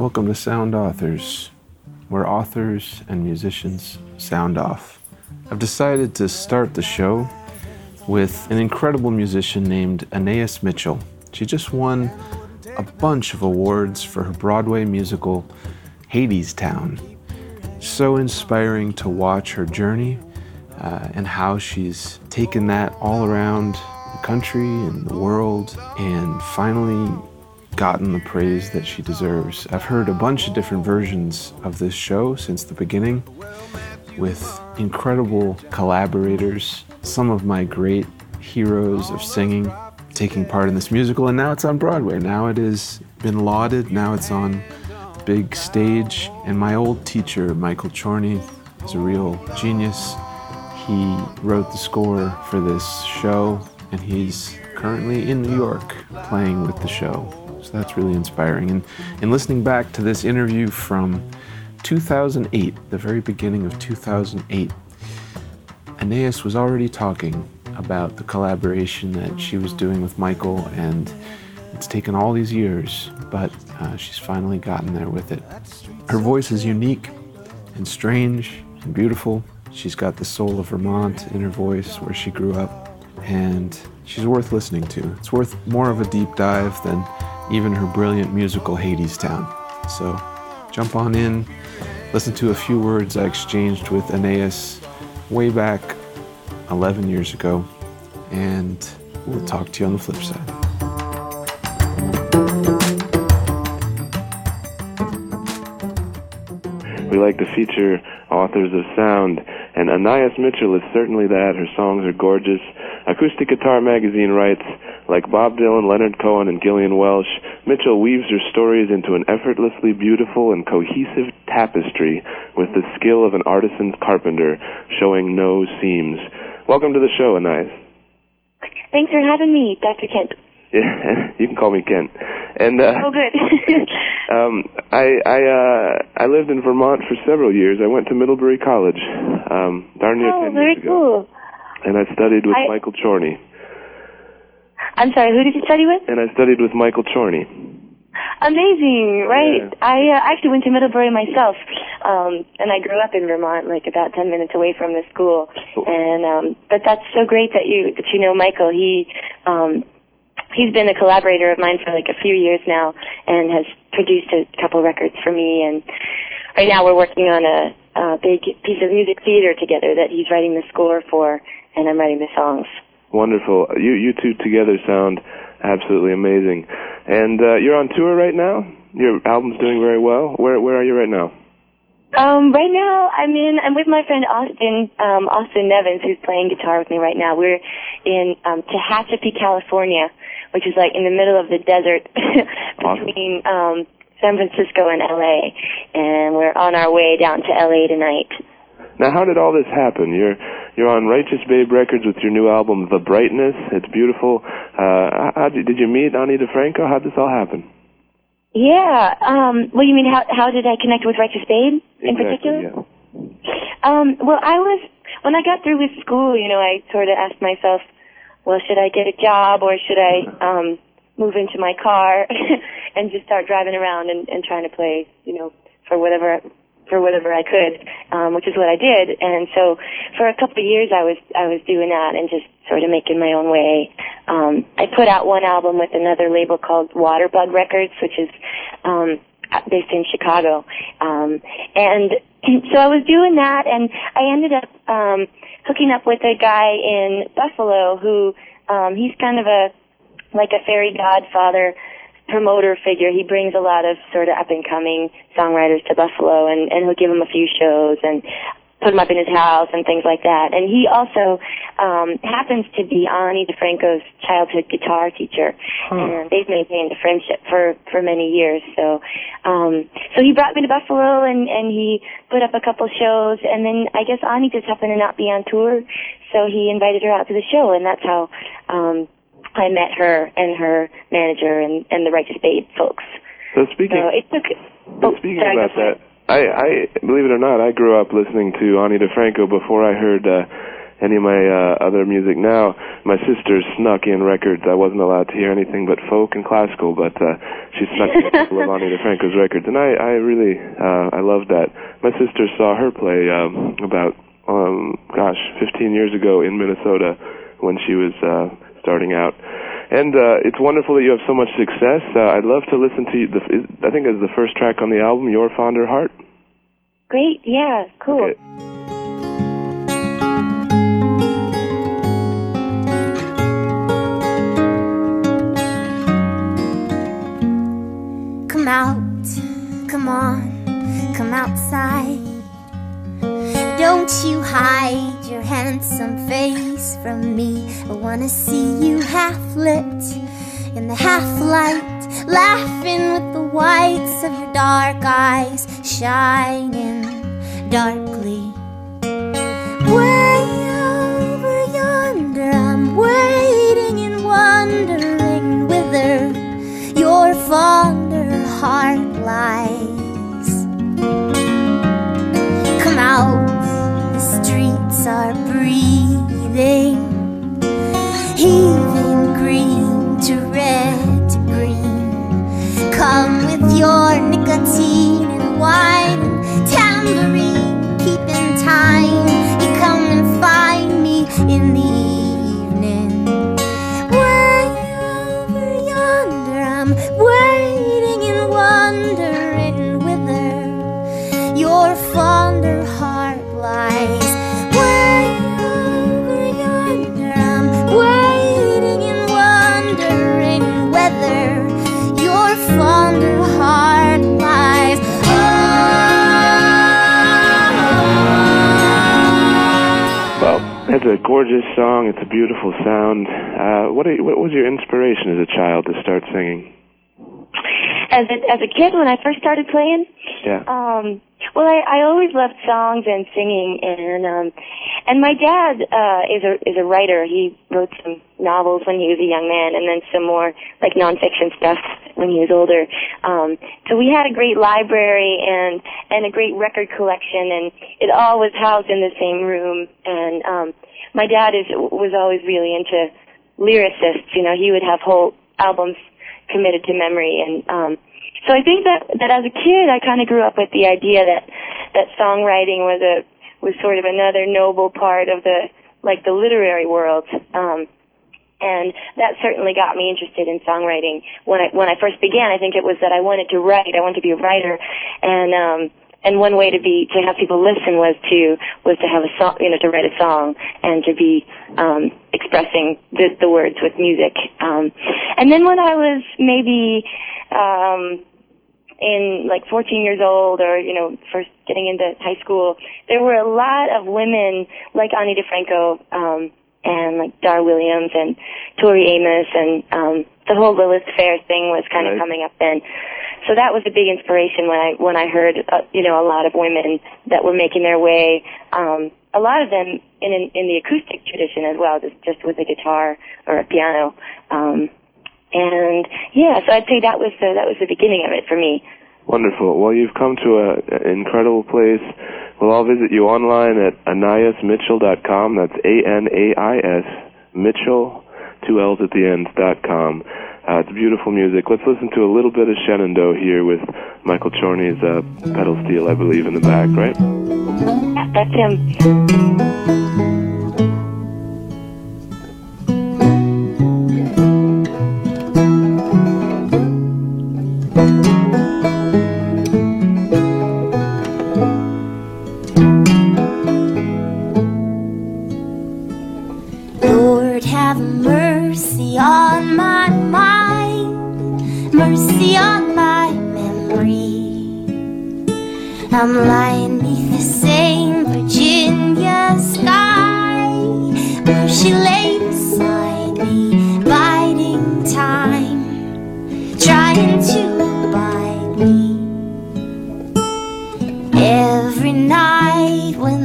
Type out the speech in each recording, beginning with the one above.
Welcome to Sound Authors, where authors and musicians sound off. I've decided to start the show with an incredible musician named Anais Mitchell. She just won a bunch of awards for her Broadway musical Hadestown. So inspiring to watch her journey uh, and how she's taken that all around the country and the world and finally gotten the praise that she deserves. I've heard a bunch of different versions of this show since the beginning with incredible collaborators, some of my great heroes of singing taking part in this musical, and now it's on Broadway. Now it has been lauded, now it's on big stage. And my old teacher, Michael Chorney, is a real genius. He wrote the score for this show, and he's currently in New York playing with the show. So that's really inspiring. And, and listening back to this interview from 2008, the very beginning of 2008, Anais was already talking about the collaboration that she was doing with Michael, and it's taken all these years, but uh, she's finally gotten there with it. Her voice is unique and strange and beautiful. She's got the soul of Vermont in her voice where she grew up, and she's worth listening to. It's worth more of a deep dive than even her brilliant musical Hadestown. So jump on in, listen to a few words I exchanged with Anais way back 11 years ago, and we'll talk to you on the flip side. We like to feature authors of sound, and Anais Mitchell is certainly that. Her songs are gorgeous. Acoustic Guitar Magazine writes, like Bob Dylan, Leonard Cohen, and Gillian Welch, Mitchell weaves her stories into an effortlessly beautiful and cohesive tapestry with the skill of an artisan's carpenter, showing no seams. Welcome to the show, Anais. Thanks for having me, Dr. Kent. Yeah, you can call me Kent. And uh, Oh, good. um, I I uh, I lived in Vermont for several years. I went to Middlebury College, um, darn near oh, ten very years ago, cool. and I studied with I- Michael Chorney. I'm sorry, who did you study with? And I studied with Michael Chorney. Amazing, right? Yeah. I uh, actually went to Middlebury myself, um, and I grew up in Vermont, like about ten minutes away from the school. Cool. And um, but that's so great that you that you know Michael. He um, he's been a collaborator of mine for like a few years now, and has produced a couple records for me. And right now we're working on a, a big piece of music theater together that he's writing the score for, and I'm writing the songs. Wonderful. You you two together sound absolutely amazing. And uh, you're on tour right now. Your album's doing very well. Where where are you right now? Um, right now, I'm in. I'm with my friend Austin, um, Austin Nevins, who's playing guitar with me right now. We're in um, Tehachapi, California, which is like in the middle of the desert Awesome. between um, San Francisco and LA, and we're on our way down to LA tonight. Now, how did all this happen? You're you're on Righteous Babe Records with your new album, The Brightness. It's beautiful. Uh, how did, did you meet Ani DiFranco? How did this all happen? Yeah. Um, well, you mean how how did I connect with Righteous Babe in Exactly, particular? yeah. Um, well, I was when I got through with school. You know, I sort of asked myself, well, should I get a job or should I um, move into my car and just start driving around and, and trying to play, you know, for whatever for whatever I could, um, which is what I did. And so for a couple of years, I was I was doing that and just sort of making my own way. Um, I put out one album with another label called Waterbug Records, which is um, based in Chicago. Um, and so I was doing that, and I ended up um, hooking up with a guy in Buffalo who um, he's kind of a like a fairy godfather promoter figure. He brings a lot of sort of up and coming songwriters to Buffalo, and and he'll give them a few shows and put them up in his house and things like that. And he also um, happens to be Ani DiFranco's childhood guitar teacher, and they've maintained a friendship for for many years. So, um, so he brought me to Buffalo, and and he put up a couple shows, and then I guess Ani just happened to not be on tour, so he invited her out to the show, and that's how. Um, I met her and her manager and, and the Righteous Babe folks. So speaking So it took. Oh, speaking sorry, about that, I, I believe it or not, I grew up listening to Ani DiFranco before I heard uh, any of my uh, other music now. My sister snuck in records. I wasn't allowed to hear anything but folk and classical, but uh, she snuck in a couple of Ani DiFranco's records, and I, I really, uh, I loved that. My sister saw her play um, about, um, gosh, 15 years ago in Minnesota when she was uh, starting out. And uh, it's wonderful that you have so much success. Uh, I'd love to listen to you. The, I think it's the first track on the album, Your Fonder Heart. Great, yeah, cool. Okay. Come out, come on, come outside. Don't you hide your handsome face from me. I wanna see you half lit in the half light, laughing with the whites of your dark eyes shining darkly. Gorgeous song. It's a beautiful sound. Uh, what, you, what was your inspiration as a child to start singing? As a, as a kid, when I first started playing, yeah. Um, well, I, I always loved songs and singing, and um, and my dad uh, is a is a writer. He wrote some novels when he was a young man, and then some more like nonfiction stuff when he was older. Um, so we had a great library and and a great record collection, and it all was housed in the same room. And um, my dad is was always really into lyricists. You know, he would have whole albums committed to memory, and um, so I think that that as a kid, I kind of grew up with the idea that that songwriting was a was sort of another noble part of the like the literary world. Um, and that certainly got me interested in songwriting when I when I first began. I think it was that I wanted to write. I wanted to be a writer, and um, and one way to be to have people listen was to was to have a song you know to write a song and to be um expressing the the words with music. Um and then when i was maybe um in like 14 years old or you know first getting into high school there were a lot of women like Ani DiFranco um and like Dar Williams and Tori Amos and um the whole Lilith Fair thing was kind of coming up then so that was a big inspiration when I when I heard uh, you know a lot of women that were making their way. Um, a lot of them in in, in the acoustic tradition as well, just just with a guitar or a piano. Um, and yeah, so I'd say that was the that was the beginning of it for me. Wonderful. Well, you've come to an incredible place. Well, I'll visit you online at anaismitchell.com. That's A N A I S Mitchell, two L's at the end dot com. Uh, it's beautiful music. Let's listen to a little bit of Shenandoah here with Michael Chorney's uh, pedal steel, I believe, in the back, right? That's him. I'm lying beneath the same Virginia sky where she lay beside me, biding time, trying to bide me. Every night when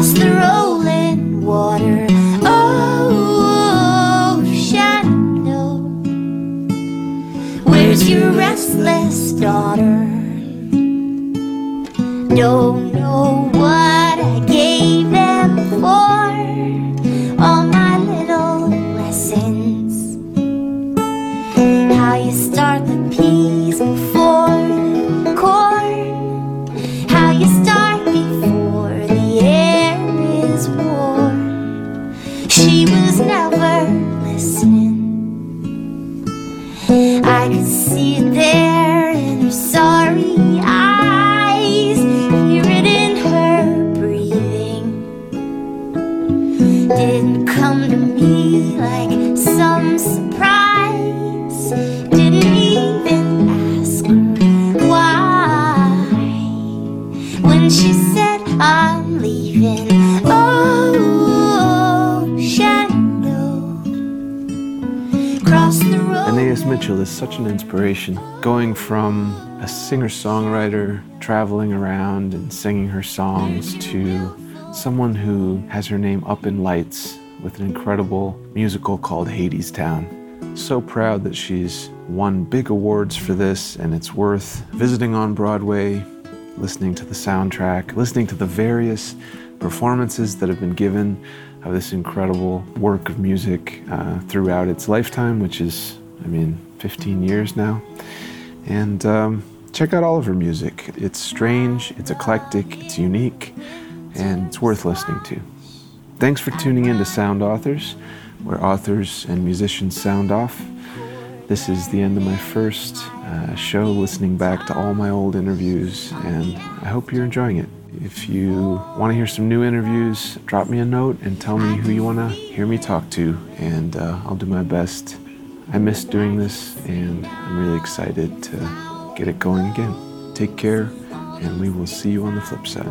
cross an inspiration. Going from a singer songwriter traveling around and singing her songs to someone who has her name up in lights with an incredible musical called Hadestown. So proud that she's won big awards for this, and it's worth visiting on Broadway, listening to the soundtrack, listening to the various performances that have been given of this incredible work of music uh, throughout its lifetime, which is, I mean, 15 years now. And um, check out all of her music. It's strange, it's eclectic, it's unique, and it's worth listening to. Thanks for tuning in to Sound Authors, where authors and musicians sound off. This is the end of my first uh, show, listening back to all my old interviews, and I hope you're enjoying it. If you want to hear some new interviews, drop me a note and tell me who you want to hear me talk to, and uh, I'll do my best. I miss doing this, and I'm really excited to get it going again. Take care, and we will see you on the flip side.